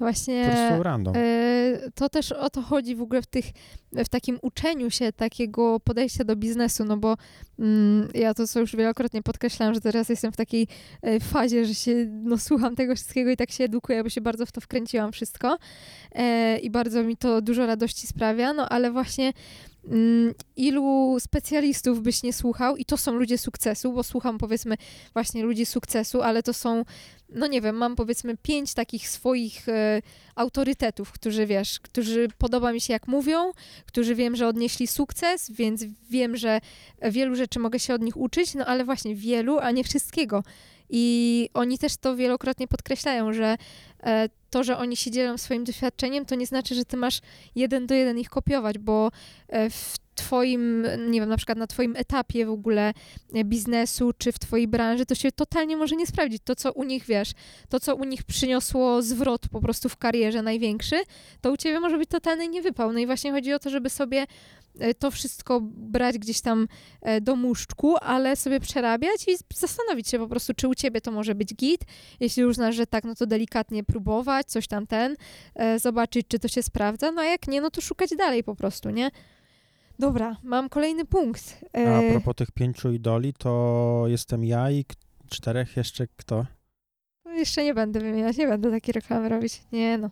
Właśnie Po prostu random. e, to też o to chodzi w ogóle w, tych, w takim uczeniu się takiego podejścia do biznesu, no bo mm, ja to co już wielokrotnie podkreślałam, że teraz jestem w takiej e, fazie, że się no, słucham tego wszystkiego i tak się edukuję, bo się bardzo w to wkręciłam wszystko e, i bardzo mi to dużo radości sprawia, no ale właśnie mm, ilu specjalistów byś nie słuchał i to są ludzie sukcesu, bo słucham powiedzmy właśnie ludzi sukcesu, ale to są no nie wiem, mam powiedzmy pięć takich swoich e, autorytetów, którzy wiesz, którzy podoba mi się jak mówią, którzy wiem, że odnieśli sukces, więc wiem, że wielu rzeczy mogę się od nich uczyć, no ale właśnie wielu, a nie wszystkiego. I oni też to wielokrotnie podkreślają, że e, to, że oni się dzielą swoim doświadczeniem, to nie znaczy, że ty masz jeden do jeden ich kopiować, bo e, w twoim, nie wiem, na przykład na twoim etapie w ogóle e, biznesu, czy w twojej branży, to się totalnie może nie sprawdzić. To, co u nich, wiesz, to, co u nich przyniosło zwrot po prostu w karierze największy, to u ciebie może być totalny niewypał. No i właśnie chodzi o to, żeby sobie to wszystko brać gdzieś tam e, do muszczku, ale sobie przerabiać i zastanowić się po prostu, czy u ciebie to może być git. Jeśli uznasz, że tak, no to delikatnie próbować, coś tam ten, zobaczyć, czy to się sprawdza, no a jak nie, no to szukać dalej po prostu, nie? Dobra, mam kolejny punkt. A E, propos tych pięciu idoli, to jestem ja i czterech jeszcze kto? jeszcze nie będę wymieniać, nie będę takiej reklamy robić. Nie no.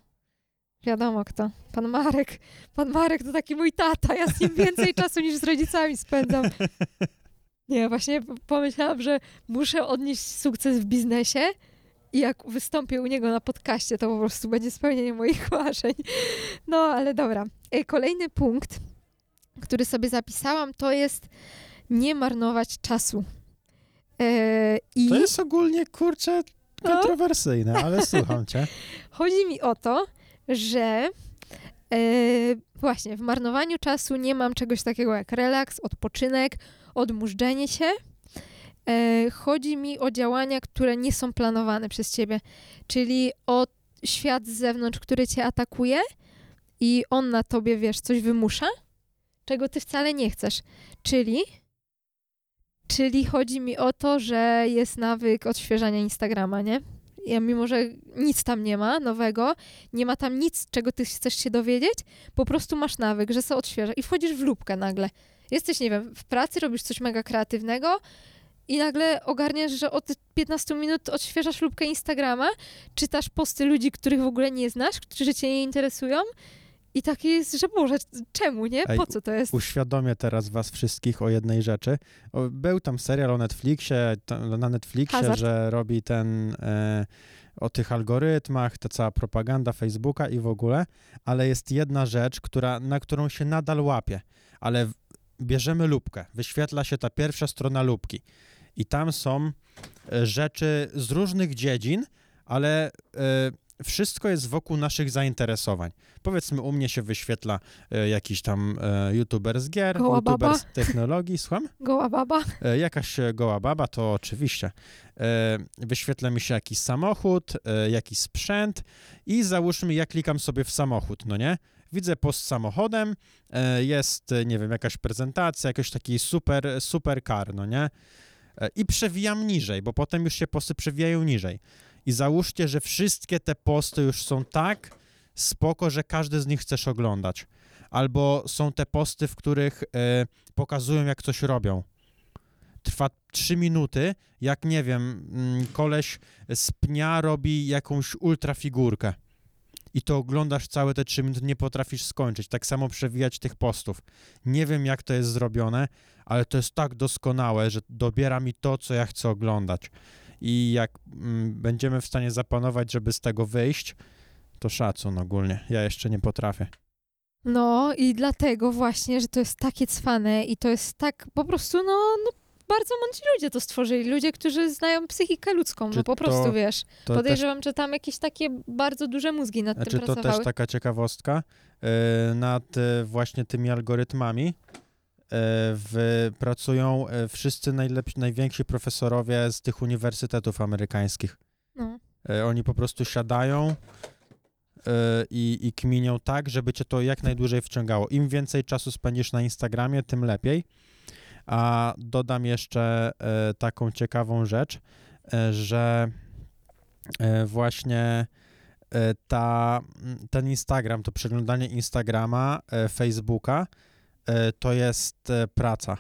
Wiadomo kto. Pan Marek. Pan Marek to taki mój tata. Ja z nim więcej czasu niż z rodzicami spędzam. Nie, właśnie pomyślałam, że muszę odnieść sukces w biznesie i jak wystąpię u niego na podcaście, to po prostu będzie spełnienie moich marzeń. No, ale dobra. E, Kolejny punkt, który sobie zapisałam, to jest nie marnować czasu. E, I To jest ogólnie, kurczę, No. kontrowersyjne, ale słucham cię. chodzi mi o to, że e, właśnie w marnowaniu czasu nie mam czegoś takiego jak relaks, odpoczynek, odmurzdzenie się. E, chodzi mi o działania, które nie są planowane przez ciebie, czyli o świat z zewnątrz, który cię atakuje i on na tobie, wiesz, coś wymusza, czego ty wcale nie chcesz. Czyli Czyli chodzi mi o to, że jest nawyk odświeżania Instagrama, nie? Ja, mimo, że nic tam nie ma nowego, nie ma tam nic, czego ty chcesz się dowiedzieć, po prostu masz nawyk, że sobie odświeża i wchodzisz w lubkę nagle. Jesteś, nie wiem, w pracy, robisz coś mega kreatywnego i nagle ogarniasz, że od 15 minut odświeżasz lubkę Instagrama, czytasz posty ludzi, których w ogóle nie znasz, którzy cię nie interesują i takie jest, że Boże, czemu, nie? Po co to jest? Uświadomię teraz was wszystkich o jednej rzeczy. Był tam serial o Netflixie, na Netflixie, Hazard. że robi ten e, o tych algorytmach, ta cała propaganda Facebooka i w ogóle, ale jest jedna rzecz, która, na którą się nadal łapie, ale w- bierzemy lupkę, wyświetla się ta pierwsza strona lupki i tam są e, rzeczy z różnych dziedzin, ale e, wszystko jest wokół naszych zainteresowań. Powiedzmy, u mnie się wyświetla e, jakiś tam e, youtuber z gier, Goła youtuber baba. z technologii, słucham? Goła baba? E, jakaś e, goła baba, to oczywiście. E, wyświetla mi się jakiś samochód, e, jakiś sprzęt i załóżmy, ja klikam sobie w samochód, no nie? Widzę post samochodem, jest, nie wiem, jakaś prezentacja, jakiś taki super, super car, no nie? I przewijam niżej, bo potem już się posty przewijają niżej. I załóżcie, że wszystkie te posty już są tak spoko, że każdy z nich chcesz oglądać. Albo są te posty, w których e, pokazują, jak coś robią. Trwa 3 minuty, jak nie wiem, mm, koleś z pnia robi jakąś ultrafigurkę. I to oglądasz całe te 3 minuty, nie potrafisz skończyć. Tak samo przewijać tych postów. Nie wiem, jak to jest zrobione, ale to jest tak doskonałe, że dobiera mi to, co ja chcę oglądać. I jak mm, będziemy w stanie zapanować, żeby z tego wyjść, to szacun ogólnie. Ja jeszcze nie potrafię. No i dlatego właśnie, że to jest takie cwane i to jest tak po prostu, no, no bardzo mądrzy ludzie to stworzyli. Ludzie, którzy znają psychikę ludzką, Czy no po to- prostu, wiesz. To też Podejrzewam, że tam jakieś takie bardzo duże mózgi nad Znaczy tym to pracowały. też taka ciekawostka e, nad e, właśnie tymi algorytmami w, pracują e, wszyscy najlepsi, najwięksi profesorowie z tych uniwersytetów amerykańskich. No. E, Oni po prostu siadają e, i, i kminią tak, żeby cię to jak najdłużej wciągało. Im więcej czasu spędzisz na Instagramie, tym lepiej. A dodam jeszcze taką ciekawą rzecz, że właśnie ta, ten Instagram, to przeglądanie Instagrama, Facebooka, to jest e, praca.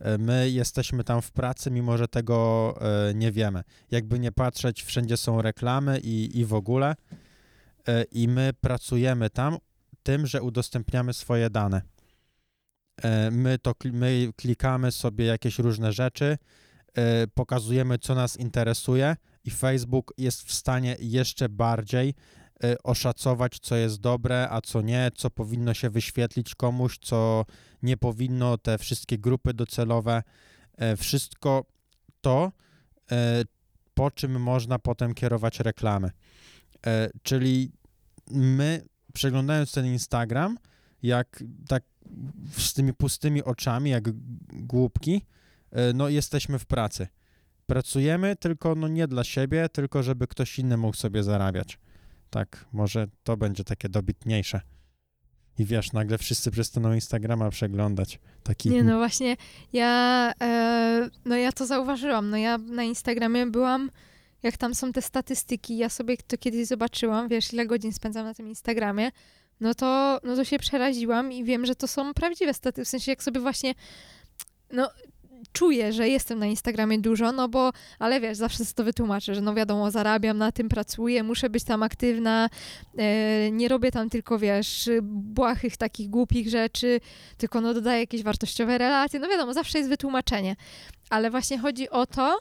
E, My jesteśmy tam w pracy, mimo że tego e, nie wiemy. Jakby nie patrzeć, wszędzie są reklamy i, i w ogóle. E, I my pracujemy tam tym, że udostępniamy swoje dane. E, My to my klikamy sobie jakieś różne rzeczy, e, pokazujemy, co nas interesuje, i Facebook jest w stanie jeszcze bardziej e, oszacować, co jest dobre, a co nie, co powinno się wyświetlić komuś, co nie powinno, te wszystkie grupy docelowe, e, wszystko to, e, po czym można potem kierować reklamy. Czyli my, przeglądając ten Instagram, jak tak z tymi pustymi oczami, jak głupki, no jesteśmy w pracy. Pracujemy tylko no nie dla siebie, tylko żeby ktoś inny mógł sobie zarabiać. Tak, może to będzie takie dobitniejsze. I wiesz, nagle wszyscy przestaną Instagrama przeglądać. Taki Nie no właśnie, ja, e, no ja to zauważyłam, no ja na Instagramie byłam, jak tam są te statystyki, ja sobie to kiedyś zobaczyłam, wiesz, ile godzin spędzam na tym Instagramie, no to, no to się przeraziłam i wiem, że to są prawdziwe statystyki, w sensie jak sobie właśnie, no czuję, że jestem na Instagramie dużo, no bo, ale wiesz, zawsze to wytłumaczę, że no wiadomo, zarabiam na tym, pracuję, muszę być tam aktywna, e, nie robię tam tylko, wiesz, błahych takich głupich rzeczy, tylko no dodaję jakieś wartościowe relacje, no wiadomo, zawsze jest wytłumaczenie, ale właśnie chodzi o to,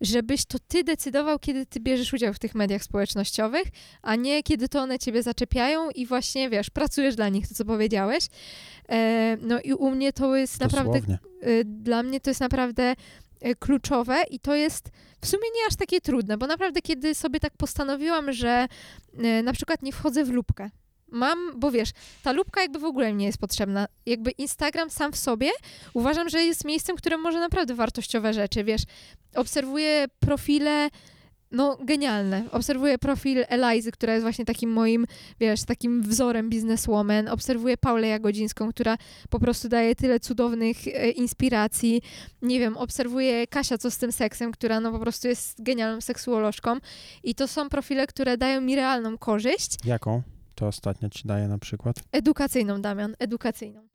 żebyś to ty decydował, kiedy ty bierzesz udział w tych mediach społecznościowych, a nie kiedy to one ciebie zaczepiają i właśnie, wiesz, pracujesz dla nich, to co powiedziałeś. E, no i u mnie to jest naprawdę y, dla mnie to jest naprawdę y, kluczowe i to jest w sumie nie aż takie trudne, bo naprawdę kiedy sobie tak postanowiłam, że y, na przykład nie wchodzę w lubkę, mam, bo wiesz, ta lubka jakby w ogóle mi nie jest potrzebna. Jakby Instagram sam w sobie uważam, że jest miejscem, które może naprawdę wartościowe rzeczy, wiesz, obserwuję profile no, genialne. Obserwuję profil Elizy, która jest właśnie takim moim, wiesz, takim wzorem bizneswoman. Obserwuję Paulę Jagodzińską, która po prostu daje tyle cudownych e, inspiracji. Nie wiem, obserwuję Kasia, co z tym seksem, która no po prostu jest genialną seksuolożką. I to są profile, które dają mi realną korzyść. Jaką? To ostatnio ci daje na przykład. Edukacyjną, Damian, edukacyjną.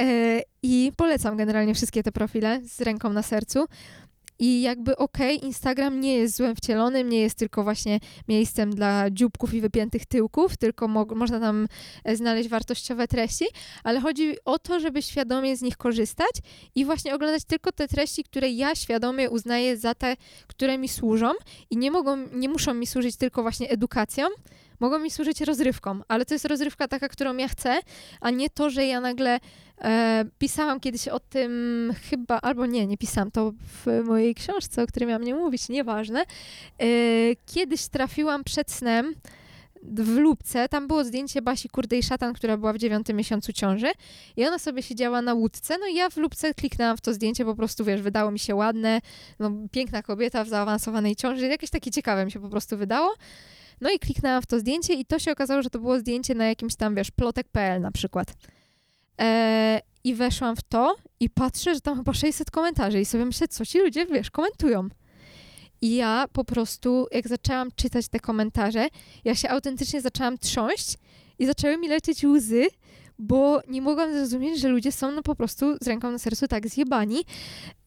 E, I polecam generalnie wszystkie te profile z ręką na sercu. I jakby okej, Instagram nie jest złem wcielonym, nie jest tylko właśnie miejscem dla dzióbków i wypiętych tyłków, tylko mo- można tam e, znaleźć wartościowe treści, ale chodzi o to, żeby świadomie z nich korzystać i właśnie oglądać tylko te treści, które ja świadomie uznaję za te, które mi służą i nie mogą, nie muszą mi służyć tylko właśnie edukacją, mogą mi służyć rozrywką, ale to jest rozrywka taka, którą ja chcę, a nie to, że ja nagle e, pisałam kiedyś o tym chyba, albo nie, nie pisałam, to w mojej książce, o której miałam nie mówić, nieważne. E, kiedyś trafiłam przed snem w lubce, tam było zdjęcie Basi Kurdej Szatan, która była w dziewiątym miesiącu ciąży i ona sobie siedziała na łódce, no i ja w lubce kliknęłam w to zdjęcie, po prostu, wiesz, wydało mi się ładne, no piękna kobieta w zaawansowanej ciąży, jakieś takie ciekawe mi się po prostu wydało. No i kliknęłam w to zdjęcie i to się okazało, że to było zdjęcie na jakimś tam, wiesz, plotek.pl na przykład. E, I weszłam w to i patrzę, że tam chyba 600 komentarzy i sobie myślę, co ci ludzie, wiesz, komentują. I ja po prostu, jak zaczęłam czytać te komentarze, ja się autentycznie zaczęłam trząść i zaczęły mi lecieć łzy, bo nie mogłam zrozumieć, że ludzie są no po prostu z ręką na sercu tak zjebani.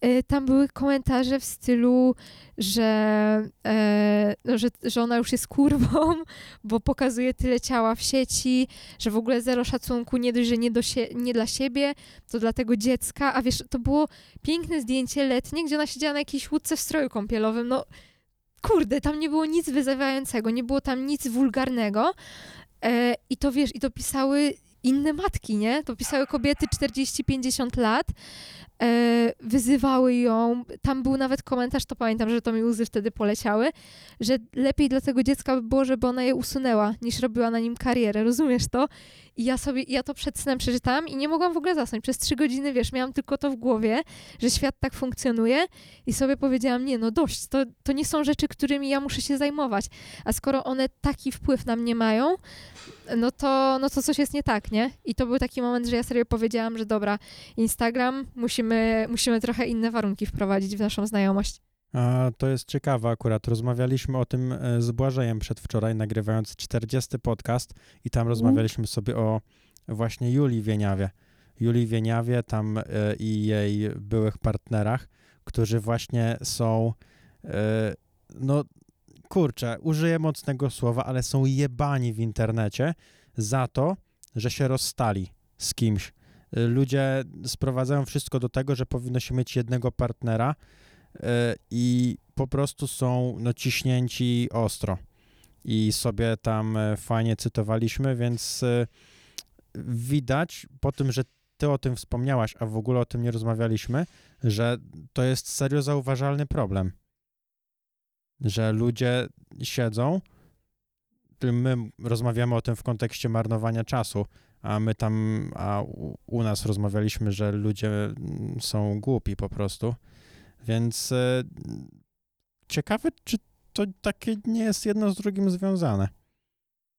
E, tam były komentarze w stylu, że, e, no, że, że ona już jest kurwą, bo pokazuje tyle ciała w sieci, że w ogóle zero szacunku, nie dość, że nie, do sie- nie dla siebie, to dla tego dziecka. A wiesz, to było piękne zdjęcie letnie, gdzie ona siedziała na jakiejś łódce w stroju kąpielowym. No kurde, tam nie było nic wyzywającego, nie było tam nic wulgarnego. E, I to wiesz, i to pisały inne matki, nie? To pisały kobiety 40-50 lat, e, wyzywały ją. Tam był nawet komentarz, to pamiętam, że to mi łzy wtedy poleciały, że lepiej dla tego dziecka by było, żeby ona je usunęła, niż robiła na nim karierę. Rozumiesz to? I ja sobie, ja to przed snem przeczytałam i nie mogłam w ogóle zasnąć. Przez trzy godziny, wiesz, miałam tylko to w głowie, że świat tak funkcjonuje i sobie powiedziałam, nie, no dość, to, to nie są rzeczy, którymi ja muszę się zajmować. A skoro one taki wpływ na mnie mają, no to, no to coś jest nie tak, nie? I to był taki moment, że ja serio powiedziałam, że dobra, Instagram, musimy, musimy trochę inne warunki wprowadzić w naszą znajomość. A to jest ciekawe akurat. Rozmawialiśmy o tym e, z Błażejem przedwczoraj, nagrywając 40 podcast i tam rozmawialiśmy sobie o właśnie Julii Wieniawie. Julii Wieniawie tam e, i jej byłych partnerach, którzy właśnie są, e, no kurczę, użyję mocnego słowa, ale są jebani w internecie za to, że się rozstali z kimś. E, Ludzie sprowadzają wszystko do tego, że powinno się mieć jednego partnera e, i po prostu są no, ciśnięci ostro. I sobie tam e, fajnie cytowaliśmy, więc e, widać po tym, że ty o tym wspomniałaś, a w ogóle o tym nie rozmawialiśmy, że to jest serio zauważalny problem. Że ludzie siedzą, my rozmawiamy o tym w kontekście marnowania czasu, a my tam, a u, u nas rozmawialiśmy, że ludzie mm, są głupi po prostu. Więc e, ciekawe, czy to takie nie jest jedno z drugim związane.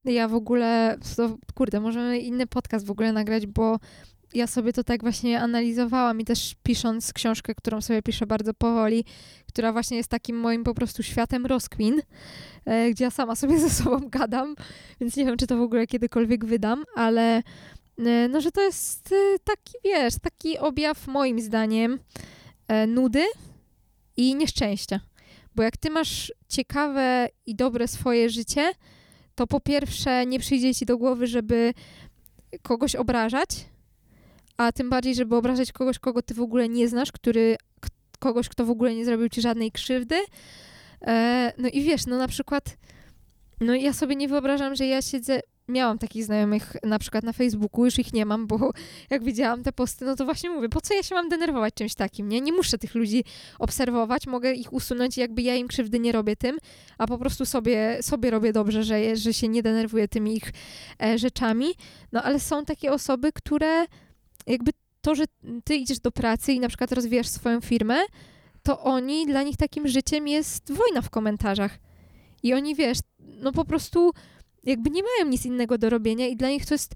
Ja w ogóle, to, kurde, możemy inny podcast w ogóle nagrać, bo ja sobie to tak właśnie analizowałam i też pisząc książkę, którą sobie piszę bardzo powoli, która właśnie jest takim moim po prostu światem rozkmin, e, gdzie ja sama sobie ze sobą gadam, więc nie wiem, czy to w ogóle kiedykolwiek wydam, ale e, no, że to jest e, taki, wiesz, taki objaw moim zdaniem nudy i nieszczęścia. Bo jak ty masz ciekawe i dobre swoje życie, to po pierwsze nie przyjdzie ci do głowy, żeby kogoś obrażać, a tym bardziej, żeby obrażać kogoś, kogo ty w ogóle nie znasz, który, kogoś, kto w ogóle nie zrobił ci żadnej krzywdy. E, no i wiesz, no na przykład, no ja sobie nie wyobrażam, że ja siedzę, miałam takich znajomych na przykład na Facebooku, już ich nie mam, bo jak widziałam te posty, no to właśnie mówię, po co ja się mam denerwować czymś takim, nie? Nie muszę tych ludzi obserwować, mogę ich usunąć i jakby ja im krzywdy nie robię tym, a po prostu sobie, sobie robię dobrze, że, że się nie denerwuję tymi ich e, rzeczami. No ale są takie osoby, które jakby to, że ty idziesz do pracy i na przykład rozwijasz swoją firmę, to oni, dla nich takim życiem jest wojna w komentarzach. I oni, wiesz, no po prostu jakby nie mają nic innego do robienia i dla nich to jest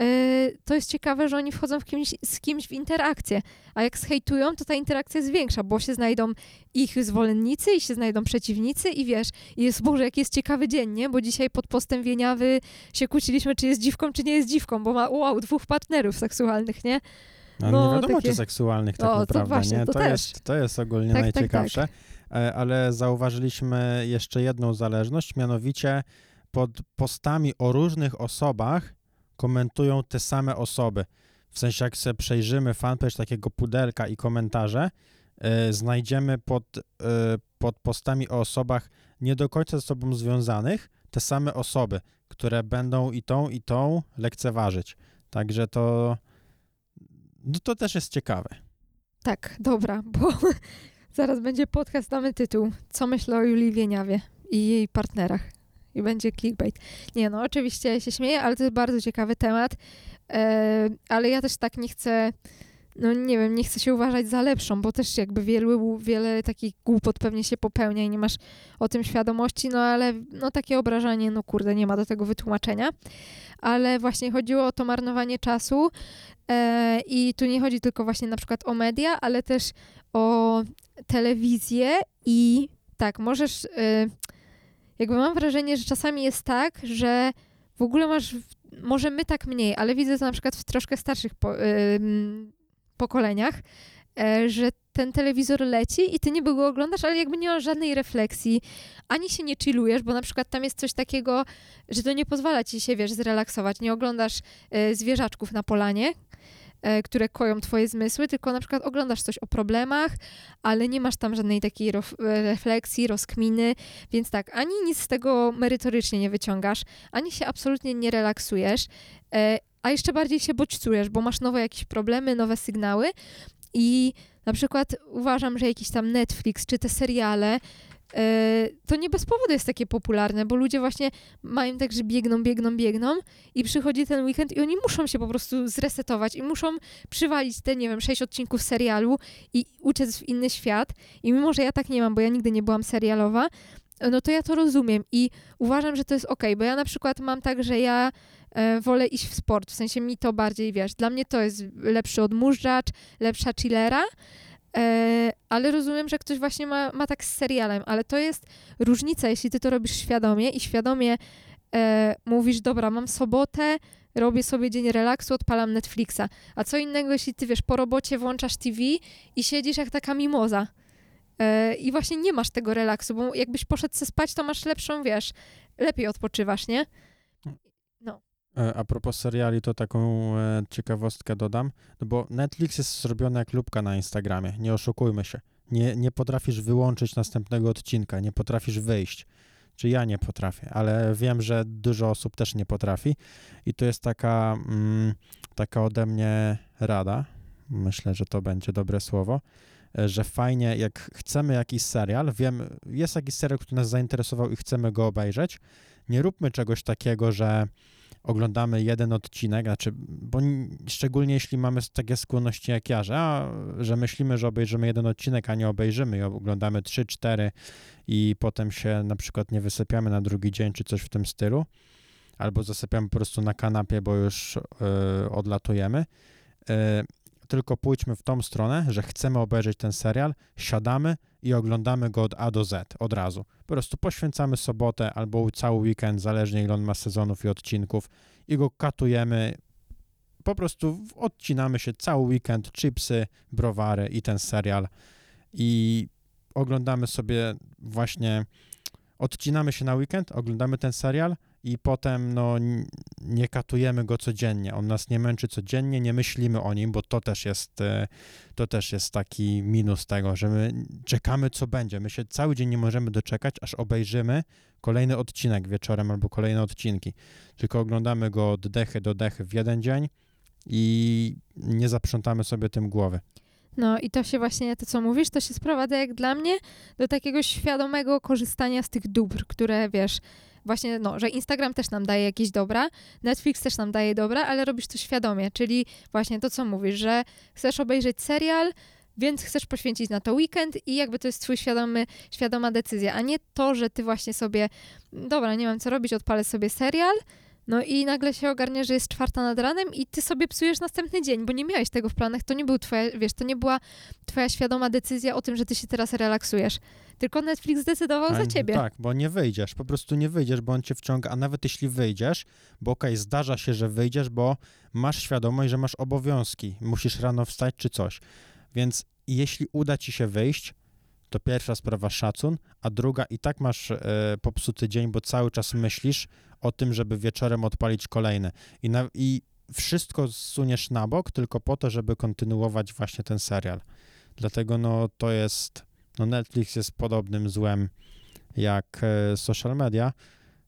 e, to jest ciekawe, że oni wchodzą w kimś, z kimś w interakcję, a jak zhejtują, to ta interakcja jest większa, bo się znajdą ich zwolennicy i się znajdą przeciwnicy i wiesz, jest, Boże, jaki jest ciekawy dzień, nie? Bo dzisiaj pod postem Wieniawy się kłóciliśmy, czy jest dziwką, czy nie jest dziwką, bo ma, wow, dwóch partnerów seksualnych, nie? No, No, nie wiadomo, takie- czy seksualnych tak O, to naprawdę, właśnie, nie? to To, jest, to jest ogólnie Tak, tak, najciekawsze. E, Ale zauważyliśmy jeszcze jedną zależność, mianowicie pod postami o różnych osobach komentują te same osoby. W sensie, jak sobie przejrzymy fanpage takiego pudelka i komentarze, e, znajdziemy pod, e, pod postami o osobach nie do końca ze sobą związanych te same osoby, które będą i tą, i tą lekceważyć. Także to, no to też jest ciekawe. Tak, dobra, bo zaraz będzie podcast, damy tytuł Co myślę o Julii Wieniawie i jej partnerach. I będzie clickbait. Nie no, oczywiście się śmieję, ale to jest bardzo ciekawy temat. E, ale ja też tak nie chcę, no nie wiem, nie chcę się uważać za lepszą, bo też jakby wielu, wiele takich głupot pewnie się popełnia i nie masz o tym świadomości, no ale no takie obrażanie, no kurde, nie ma do tego wytłumaczenia. Ale właśnie chodziło o to marnowanie czasu e, i tu nie chodzi tylko właśnie na przykład o media, ale też o telewizję i tak, możesz, y, jakby mam wrażenie, że czasami jest tak, że w ogóle masz, może my tak mniej, ale widzę to na przykład w troszkę starszych po, ym, pokoleniach, e, że ten telewizor leci i ty niby go oglądasz, ale jakby nie masz żadnej refleksji, ani się nie chillujesz, bo na przykład tam jest coś takiego, że to nie pozwala ci się, wiesz, zrelaksować. Nie oglądasz e, zwierzaczków na polanie, e, które koją twoje zmysły, tylko na przykład oglądasz coś o problemach, ale nie masz tam żadnej takiej refleksji, rozkminy, więc tak, ani nic z tego merytorycznie nie wyciągasz, ani się absolutnie nie relaksujesz, a jeszcze bardziej się bodźcujesz, bo masz nowe jakieś problemy, nowe sygnały i na przykład uważam, że jakiś tam Netflix czy te seriale e, to nie bez powodu jest takie popularne, bo ludzie właśnie mają tak, że biegną, biegną, biegną i przychodzi ten weekend i oni muszą się po prostu zresetować i muszą przywalić te, nie wiem, sześć odcinków serialu i uciec w inny świat. I mimo, że ja tak nie mam, bo ja nigdy nie byłam serialowa, no to ja to rozumiem i uważam, że to jest okej, bo ja na przykład mam tak, że ja wolę iść w sport, w sensie mi to bardziej, wiesz, dla mnie to jest lepszy odmurzacz, lepsza chillera, E, ale rozumiem, że ktoś właśnie ma, ma tak z serialem, ale to jest różnica, jeśli ty to robisz świadomie i świadomie e, mówisz, dobra, mam sobotę, robię sobie dzień relaksu, odpalam Netflixa. A co innego, jeśli ty, wiesz, po robocie włączasz TV i siedzisz jak taka mimoza. E, I właśnie nie masz tego relaksu, bo jakbyś poszedł se spać, to masz lepszą, wiesz, lepiej odpoczywasz, nie? E, A propos seriali, to taką e, ciekawostkę dodam, no bo Netflix jest zrobiony jak lubka na Instagramie, nie oszukujmy się. Nie, nie potrafisz wyłączyć następnego odcinka, nie potrafisz wyjść. Czy ja nie potrafię, ale wiem, że dużo osób też nie potrafi i to jest taka, mm, taka ode mnie rada, myślę, że to będzie dobre słowo, e, że fajnie, jak chcemy jakiś serial, wiem, jest jakiś serial, który nas zainteresował i chcemy go obejrzeć, nie róbmy czegoś takiego, że oglądamy jeden odcinek, znaczy, bo szczególnie jeśli mamy takie skłonności jak ja, że, a, że myślimy, że obejrzymy jeden odcinek, a nie obejrzymy i oglądamy trzy, cztery i potem się na przykład nie wysypiamy na drugi dzień czy coś w tym stylu, albo zasypiamy po prostu na kanapie, bo już y, odlatujemy. Tylko pójdźmy w tą stronę, że chcemy obejrzeć ten serial, siadamy i oglądamy go od A do Z od razu. Po prostu poświęcamy sobotę albo cały weekend, zależnie ile on ma sezonów i odcinków, i go katujemy. Po prostu odcinamy się cały weekend, chipsy, browary i ten serial. I oglądamy sobie właśnie, odcinamy się na weekend, oglądamy ten serial i potem no, nie katujemy go codziennie. On nas nie męczy codziennie, nie myślimy o nim, bo to też jest, e, to też jest taki minus tego, że my czekamy, co będzie. My się cały dzień nie możemy doczekać, aż obejrzymy kolejny odcinek wieczorem albo kolejne odcinki. Tylko oglądamy go od dechy do dechy w jeden dzień i nie zaprzątamy sobie tym głowy. No i to się właśnie, to co mówisz, to się sprowadza jak dla mnie do takiego świadomego korzystania z tych dóbr, które wiesz, właśnie, no, że Instagram też nam daje jakieś dobra, Netflix też nam daje dobra, ale robisz to świadomie, czyli właśnie to, co mówisz, że chcesz obejrzeć serial, więc chcesz poświęcić na to weekend i jakby to jest twój świadomy, świadoma decyzja, a nie to, że ty właśnie sobie, dobra, nie mam co robić, odpalę sobie serial, no i nagle się ogarnia, że jest czwarta nad ranem i ty sobie psujesz następny dzień, bo nie miałeś tego w planach, to nie był twoja, wiesz, to nie była twoja świadoma decyzja o tym, że ty się teraz relaksujesz. Tylko Netflix zdecydował za A, ciebie. Tak, bo nie wyjdziesz, po prostu nie wyjdziesz, bo on cię wciąga, a nawet jeśli wyjdziesz, bo okej, zdarza się, że wyjdziesz, bo masz świadomość, że masz obowiązki, musisz rano wstać czy coś. Więc jeśli uda ci się wyjść, to pierwsza sprawa szacun, a druga i tak masz e, popsuty dzień, bo cały czas myślisz o tym, żeby wieczorem odpalić kolejny. I, na, I wszystko zsuniesz na bok tylko po to, żeby kontynuować właśnie ten serial. Dlatego no to jest, no Netflix jest podobnym złem jak e, social media,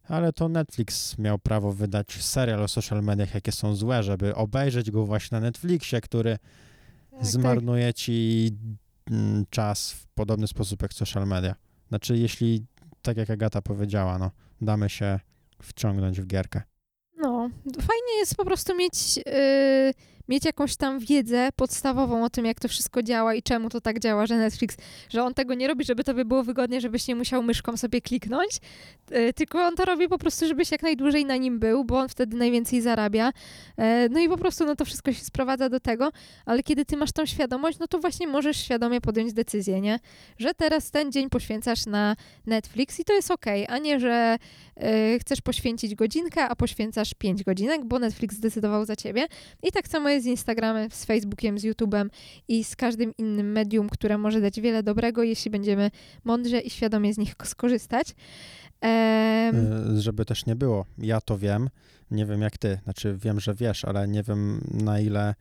ale to Netflix miał prawo wydać serial o social mediach, jakie są złe, żeby obejrzeć go właśnie na Netflixie, który Tak, zmarnuje ci mm, czas w podobny sposób jak social media. Znaczy, jeśli, tak jak Agata powiedziała, no, damy się wciągnąć w gierkę. No, fajnie jest po prostu mieć, yy, mieć jakąś tam wiedzę podstawową o tym, jak to wszystko działa i czemu to tak działa, że Netflix, że on tego nie robi, żeby tobie było wygodnie, żebyś nie musiał myszką sobie kliknąć, yy, tylko on to robi po prostu, żebyś jak najdłużej na nim był, bo on wtedy najwięcej zarabia. Yy, no i po prostu no to wszystko się sprowadza do tego, ale kiedy ty masz tą świadomość, no to właśnie możesz świadomie podjąć decyzję, nie? Że teraz ten dzień poświęcasz na Netflix i to jest okej, a nie, że yy, chcesz poświęcić godzinkę, a poświęcasz 5 godzinek, bo Netflix zdecydował za ciebie. I tak samo jest z Instagramem, z Facebookiem, z YouTube'em i z każdym innym medium, które może dać wiele dobrego, jeśli będziemy mądrze i świadomie z nich skorzystać. Y, Żeby też nie było. Ja to wiem, nie wiem jak ty. Znaczy, wiem, że wiesz, ale nie wiem na ile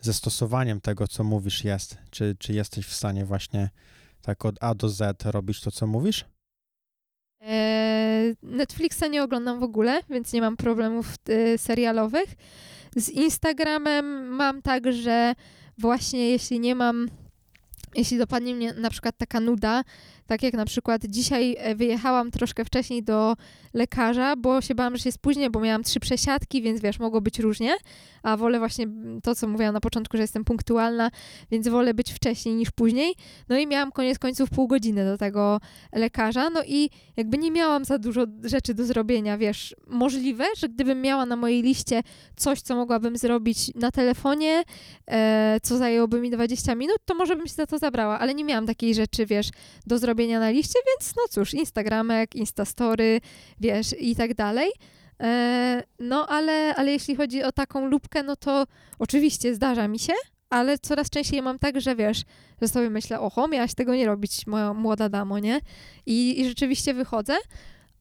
ze stosowaniem tego, co mówisz, jest. Czy, czy jesteś w stanie właśnie tak od A do Z robić to, co mówisz? E, Netflixa nie oglądam w ogóle, więc nie mam problemów e, serialowych. Z Instagramem mam tak, że właśnie jeśli nie mam, jeśli dopadnie mnie na przykład taka nuda, Tak jak na przykład dzisiaj e, wyjechałam troszkę wcześniej do lekarza, bo się bałam, że się spóźnię, bo miałam trzy przesiadki, więc wiesz, mogło być różnie, a wolę właśnie to, co mówiłam na początku, że jestem punktualna, więc wolę być wcześniej niż później. No i miałam koniec końców pół godziny do tego lekarza, no i jakby nie miałam za dużo rzeczy do zrobienia, wiesz, możliwe, że gdybym miała na mojej liście coś, co mogłabym zrobić na telefonie, e, co zajęłoby mi 20 minut, to może bym się za to zabrała, ale nie miałam takiej rzeczy, wiesz, do zrobienia na liście, więc no cóż, Instagramek, Instastory, wiesz, i tak dalej. E, no, ale, ale jeśli chodzi o taką lubkę, no to oczywiście zdarza mi się, ale coraz częściej mam tak, że wiesz, że sobie myślę, oho, miałaś tego nie robić, moja młoda damo, nie? I, i rzeczywiście wychodzę,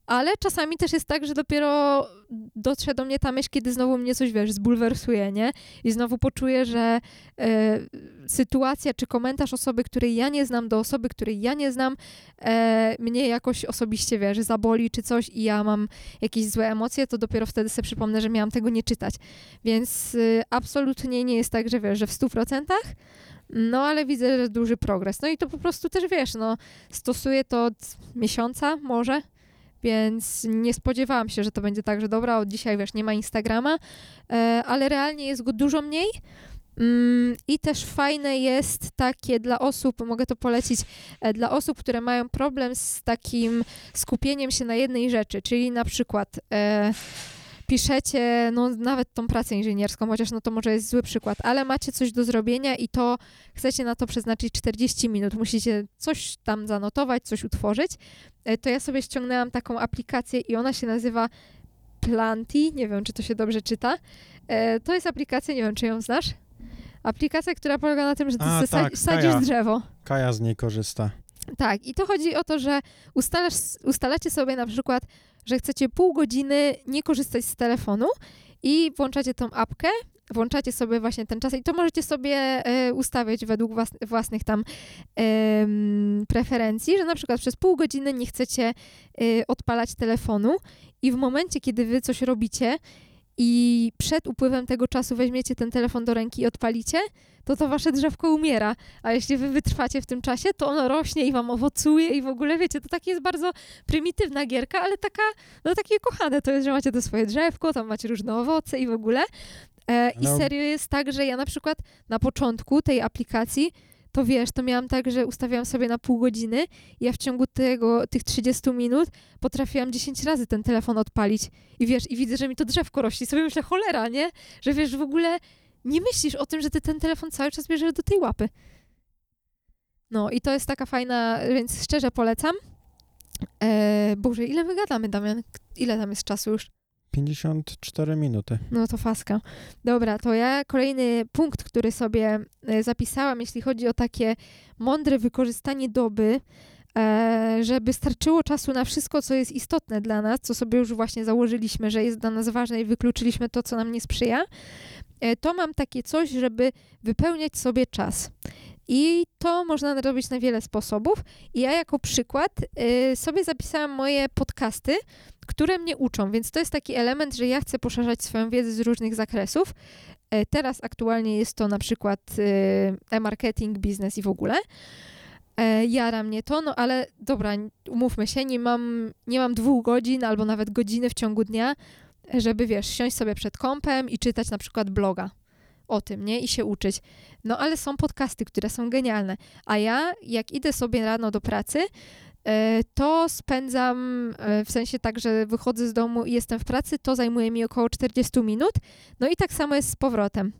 ale czasami też jest tak, że dopiero dotrze do mnie ta myśl, kiedy znowu mnie coś, wiesz, zbulwersuje, nie? I znowu poczuję, że e, sytuacja czy komentarz osoby, której ja nie znam, do osoby, której ja nie znam, e, mnie jakoś osobiście, wiesz, zaboli czy coś i ja mam jakieś złe emocje, to dopiero wtedy sobie przypomnę, że miałam tego nie czytać. Więc e, absolutnie nie jest tak, że wiesz, że w stu procentach, no ale widzę, że duży progres. No i to po prostu też, wiesz, no stosuję to od miesiąca może, więc nie spodziewałam się, że to będzie tak, że dobra, od dzisiaj wiesz, nie ma Instagrama, e, ale realnie jest go dużo mniej. Mm, I też fajne jest takie dla osób, mogę to polecić, e, dla osób, które mają problem z takim skupieniem się na jednej rzeczy, czyli na przykład e, piszecie, no nawet tą pracę inżynierską, chociaż no to może jest zły przykład, ale macie coś do zrobienia i to chcecie na to przeznaczyć 40 minut, musicie coś tam zanotować, coś utworzyć, e, to ja sobie ściągnęłam taką aplikację i ona się nazywa Planty, nie wiem, czy to się dobrze czyta. E, to jest aplikacja, nie wiem, czy ją znasz? Aplikacja, która polega na tym, że ty A, tak, sadzisz Kaja. drzewo. Kaja z niej korzysta. Tak, i to chodzi o to, że ustalasz, ustalacie sobie na przykład, że chcecie pół godziny nie korzystać z telefonu i włączacie tą apkę, włączacie sobie właśnie ten czas i to możecie sobie e, ustawiać według włas, własnych tam em, preferencji, że na przykład przez pół godziny nie chcecie e, odpalać telefonu i w momencie, kiedy wy coś robicie i przed upływem tego czasu weźmiecie ten telefon do ręki i odpalicie, to to wasze drzewko umiera. A jeśli wy wytrwacie w tym czasie, to ono rośnie i wam owocuje i w ogóle, wiecie, to takie jest bardzo prymitywna gierka, ale taka, no takie kochane to jest, że macie to swoje drzewko, tam macie różne owoce i w ogóle. E, I No. serio jest tak, że ja na przykład na początku tej aplikacji to wiesz, to miałam tak, że ustawiałam sobie na pół godziny i ja w ciągu tego, tych 30 minut potrafiłam 10 razy ten telefon odpalić i wiesz, i widzę, że mi to drzewko rośnie. Sobie myślę, cholera, nie? Że wiesz, w ogóle nie myślisz o tym, że ty ten telefon cały czas bierzesz do tej łapy. No i to jest taka fajna, więc szczerze polecam. E, Boże, ile my gadamy, Damian? Ile tam jest czasu już? 54 minuty. No to faska. Dobra, to ja kolejny punkt, który sobie e, zapisałam, jeśli chodzi o takie mądre wykorzystanie doby, e, żeby starczyło czasu na wszystko, co jest istotne dla nas, co sobie już właśnie założyliśmy, że jest dla nas ważne i wykluczyliśmy to, co nam nie sprzyja, e, to mam takie coś, żeby wypełniać sobie czas. I to można robić na wiele sposobów. I ja jako przykład sobie zapisałam moje podcasty, które mnie uczą, więc to jest taki element, że ja chcę poszerzać swoją wiedzę z różnych zakresów. E, Teraz aktualnie jest to na przykład y, e-marketing, biznes i w ogóle. E, Jara mnie to, no ale dobra, umówmy się, nie mam, nie mam dwóch godzin albo nawet godziny w ciągu dnia, żeby wiesz, siąść sobie przed kompem i czytać na przykład bloga o tym, nie? I się uczyć. No ale są podcasty, które są genialne. A ja, jak idę sobie rano do pracy, e, to spędzam, e, w sensie tak, że wychodzę z domu i jestem w pracy, to zajmuje mi około 40 minut. No i tak samo jest z powrotem.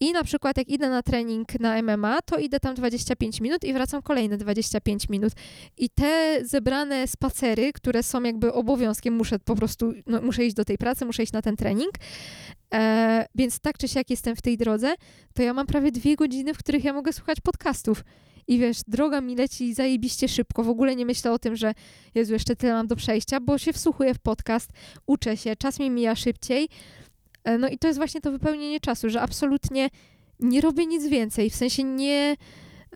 I na przykład jak idę na trening na MMA, to idę tam 25 minut i wracam kolejne 25 minut. I te zebrane spacery, które są jakby obowiązkiem, muszę po prostu, no, muszę iść do tej pracy, muszę iść na ten trening. E, więc tak czy siak jestem w tej drodze, to ja mam prawie dwie godziny, w których ja mogę słuchać podcastów. I wiesz, droga mi leci zajebiście szybko. W ogóle nie myślę o tym, że Jezu, jeszcze tyle mam do przejścia, bo się wsłuchuję w podcast, uczę się, czas mi mija szybciej. E, No i to jest właśnie to wypełnienie czasu, że absolutnie nie robię nic więcej, w sensie nie,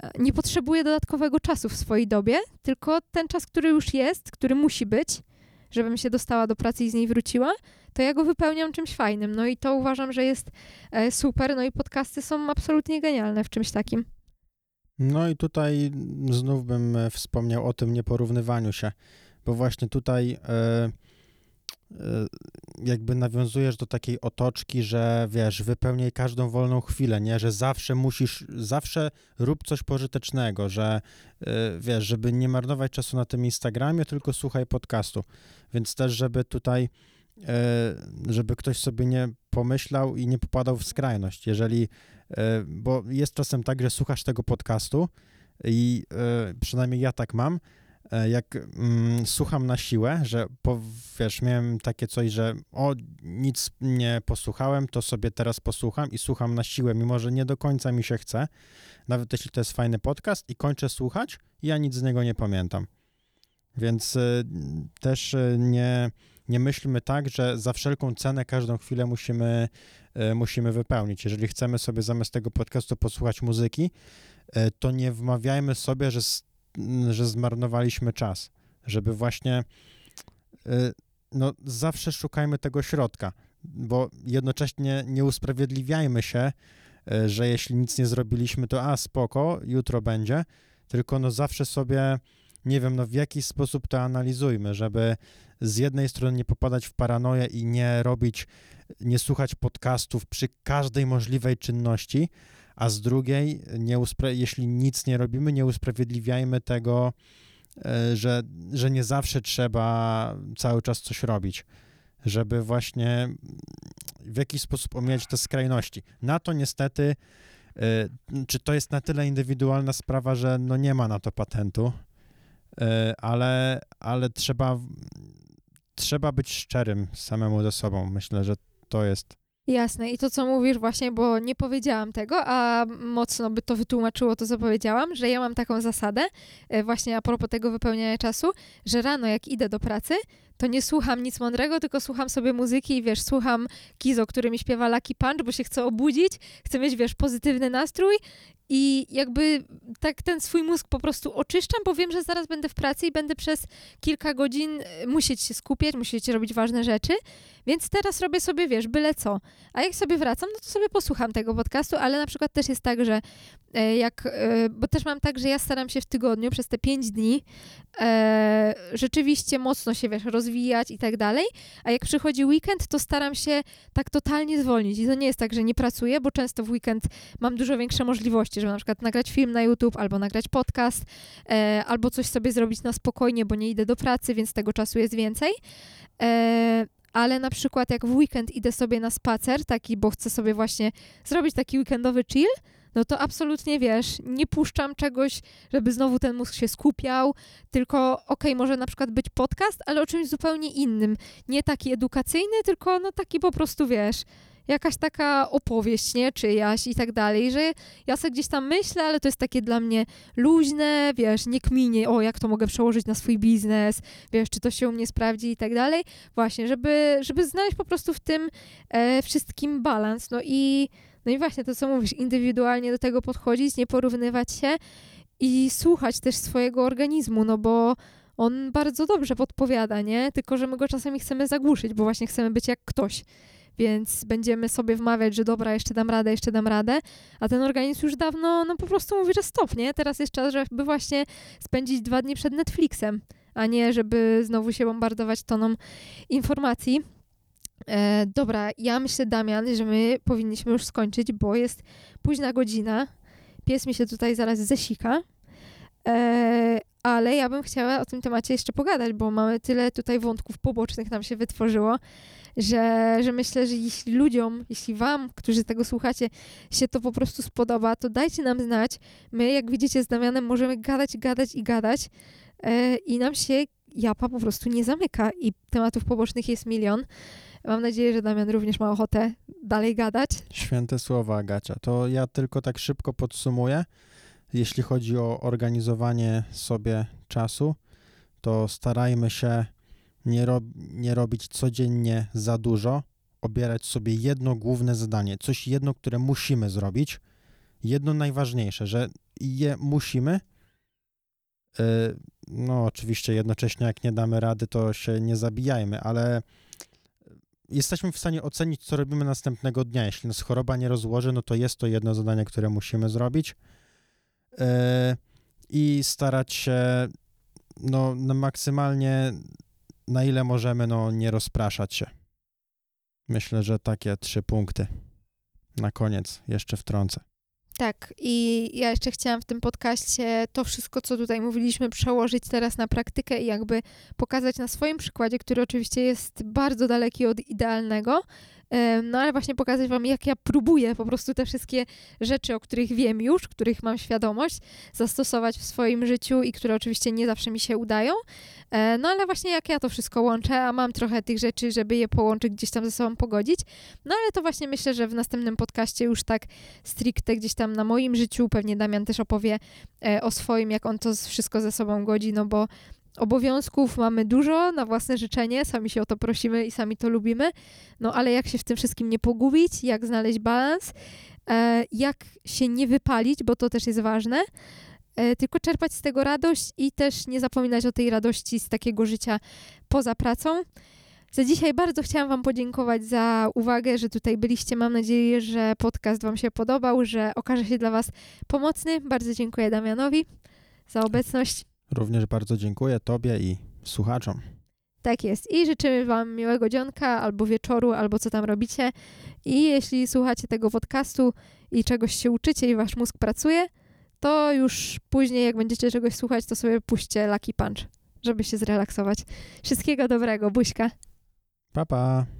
e, nie potrzebuję dodatkowego czasu w swojej dobie, tylko ten czas, który już jest, który musi być, żebym się dostała do pracy i z niej wróciła, to ja go wypełniam czymś fajnym. No i to uważam, że jest e, super. No i podcasty są absolutnie genialne w czymś takim. No i tutaj znów bym wspomniał o tym nieporównywaniu się, bo właśnie tutaj e, jakby nawiązujesz do takiej otoczki, że wiesz, wypełniaj każdą wolną chwilę, nie, że zawsze musisz, zawsze rób coś pożytecznego, że e, wiesz, żeby nie marnować czasu na tym Instagramie, tylko słuchaj podcastu. Więc też, żeby tutaj e, żeby ktoś sobie nie pomyślał i nie popadał w skrajność. Jeżeli, bo jest czasem tak, że słuchasz tego podcastu i przynajmniej ja tak mam, jak mm, słucham na siłę, że po, wiesz, miałem takie coś, że o, nic nie posłuchałem, to sobie teraz posłucham i słucham na siłę, mimo że nie do końca mi się chce, nawet jeśli to jest fajny podcast i kończę słuchać, ja nic z niego nie pamiętam. Więc e, też e, nie, nie myślmy tak, że za wszelką cenę każdą chwilę musimy, e, musimy wypełnić. Jeżeli chcemy sobie zamiast tego podcastu posłuchać muzyki, e, to nie wmawiajmy sobie, że, m, że zmarnowaliśmy czas. Żeby właśnie e, no, zawsze szukajmy tego środka, bo jednocześnie nie usprawiedliwiajmy się, e, że jeśli nic nie zrobiliśmy, to a spoko, jutro będzie, tylko no zawsze sobie, nie wiem, no w jakiś sposób to analizujmy, żeby z jednej strony nie popadać w paranoję i nie robić, nie słuchać podcastów przy każdej możliwej czynności, a z drugiej, nie uspra- jeśli nic nie robimy, nie usprawiedliwiajmy tego, e, że, że nie zawsze trzeba cały czas coś robić, żeby właśnie w jakiś sposób omijać te skrajności. Na to niestety, e, czy to jest na tyle indywidualna sprawa, że no nie ma na to patentu, e, ale, ale trzeba, trzeba być szczerym samemu ze sobą. Myślę, że to jest Jasne. I to, co mówisz właśnie, bo nie powiedziałam tego, a mocno by to wytłumaczyło to, co powiedziałam, że ja mam taką zasadę, e, właśnie a propos tego wypełniania czasu, że rano jak idę do pracy, to nie słucham nic mądrego, tylko słucham sobie muzyki i wiesz, słucham Kizo, który mi śpiewa Lucky Punch, bo się chcę obudzić, chcę mieć, wiesz, pozytywny nastrój i jakby tak ten swój mózg po prostu oczyszczam, bo wiem, że zaraz będę w pracy i będę przez kilka godzin e, musieć się skupiać, musieć robić ważne rzeczy, więc teraz robię sobie, wiesz, byle co. A jak sobie wracam, no to sobie posłucham tego podcastu, ale na przykład też jest tak, że e, jak, e, bo też mam tak, że ja staram się w tygodniu przez te pięć dni rzeczywiście mocno się, wiesz, rozwijać i tak dalej, a jak przychodzi weekend, to staram się tak totalnie zwolnić i to nie jest tak, że nie pracuję, bo często w weekend mam dużo większe możliwości, żeby na przykład nagrać film na YouTube, albo nagrać podcast, e, albo coś sobie zrobić na spokojnie, bo nie idę do pracy, więc tego czasu jest więcej. E, ale na przykład jak w weekend idę sobie na spacer, taki, bo chcę sobie właśnie zrobić taki weekendowy chill, no to absolutnie wiesz, nie puszczam czegoś, żeby znowu ten mózg się skupiał, tylko okej, może na przykład być podcast, ale o czymś zupełnie innym. Nie taki edukacyjny, tylko no taki po prostu wiesz, jakaś taka opowieść, nie, czyjaś i tak dalej, że ja sobie gdzieś tam myślę, ale to jest takie dla mnie luźne, wiesz, nie kminie, o jak to mogę przełożyć na swój biznes, wiesz, czy to się u mnie sprawdzi i tak dalej. Właśnie, żeby, żeby znaleźć po prostu w tym e, wszystkim balans. No i, no i właśnie to, co mówisz, indywidualnie do tego podchodzić, nie porównywać się i słuchać też swojego organizmu, no bo on bardzo dobrze podpowiada, nie? Tylko, że my go czasami chcemy zagłuszyć, bo właśnie chcemy być jak ktoś. Więc będziemy sobie wmawiać, że dobra, jeszcze dam radę, jeszcze dam radę, a ten organizm już dawno, no po prostu mówi, że stop, nie? Teraz jest czas, żeby właśnie spędzić dwa dni przed Netflixem, a nie żeby znowu się bombardować toną informacji. E, dobra, ja myślę, Damian, że my powinniśmy już skończyć, bo jest późna godzina. Pies mi się tutaj zaraz zesika. E, ale ja bym chciała o tym temacie jeszcze pogadać, bo mamy tyle tutaj wątków pobocznych nam się wytworzyło, że, że myślę, że jeśli ludziom, jeśli wam, którzy tego słuchacie, się to po prostu spodoba, to dajcie nam znać. My, jak widzicie z Damianem, możemy gadać, gadać i gadać e, i nam się japa po prostu nie zamyka i tematów pobocznych jest milion. Mam nadzieję, że Damian również ma ochotę dalej gadać. Święte słowa, Agacia. To ja tylko tak szybko podsumuję. Jeśli chodzi o organizowanie sobie czasu, to starajmy się nie, rob, nie robić codziennie za dużo, obierać sobie jedno główne zadanie, coś jedno, które musimy zrobić, jedno najważniejsze, że je musimy. Yy, No, oczywiście jednocześnie, jak nie damy rady, to się nie zabijajmy, ale jesteśmy w stanie ocenić, co robimy następnego dnia. Jeśli nas choroba nie rozłoży, no to jest to jedno zadanie, które musimy zrobić. e, i starać się no, no maksymalnie na ile możemy, no nie rozpraszać się. Myślę, że takie trzy punkty. Na koniec jeszcze wtrącę. Tak, i ja jeszcze chciałam w tym podcaście to wszystko, co tutaj mówiliśmy, przełożyć teraz na praktykę i jakby pokazać na swoim przykładzie, który oczywiście jest bardzo daleki od idealnego, no ale właśnie pokazać Wam, jak ja próbuję po prostu te wszystkie rzeczy, o których wiem już, których mam świadomość, zastosować w swoim życiu i które oczywiście nie zawsze mi się udają. E, No ale właśnie jak ja to wszystko łączę, a mam trochę tych rzeczy, żeby je połączyć, gdzieś tam ze sobą pogodzić. No ale to właśnie myślę, że w następnym podcaście już tak stricte gdzieś tam na moim życiu, pewnie Damian też opowie e, o swoim, jak on to wszystko ze sobą godzi, no bo obowiązków mamy dużo na własne życzenie, sami się o to prosimy i sami to lubimy, no ale jak się w tym wszystkim nie pogubić, jak znaleźć balans, e, jak się nie wypalić, bo to też jest ważne, e, tylko czerpać z tego radość i też nie zapominać o tej radości z takiego życia poza pracą. Za dzisiaj bardzo chciałam Wam podziękować za uwagę, że tutaj byliście. Mam nadzieję, że podcast Wam się podobał, że okaże się dla Was pomocny. Bardzo dziękuję Damianowi za obecność. Również bardzo dziękuję Tobie i słuchaczom. Tak jest. I życzymy Wam miłego dzionka, albo wieczoru, albo co tam robicie. I jeśli słuchacie tego podcastu i czegoś się uczycie i Wasz mózg pracuje, to już później, jak będziecie czegoś słuchać, to sobie puśćcie Lucky Punch, żeby się zrelaksować. Wszystkiego dobrego. Buźka. Pa, pa.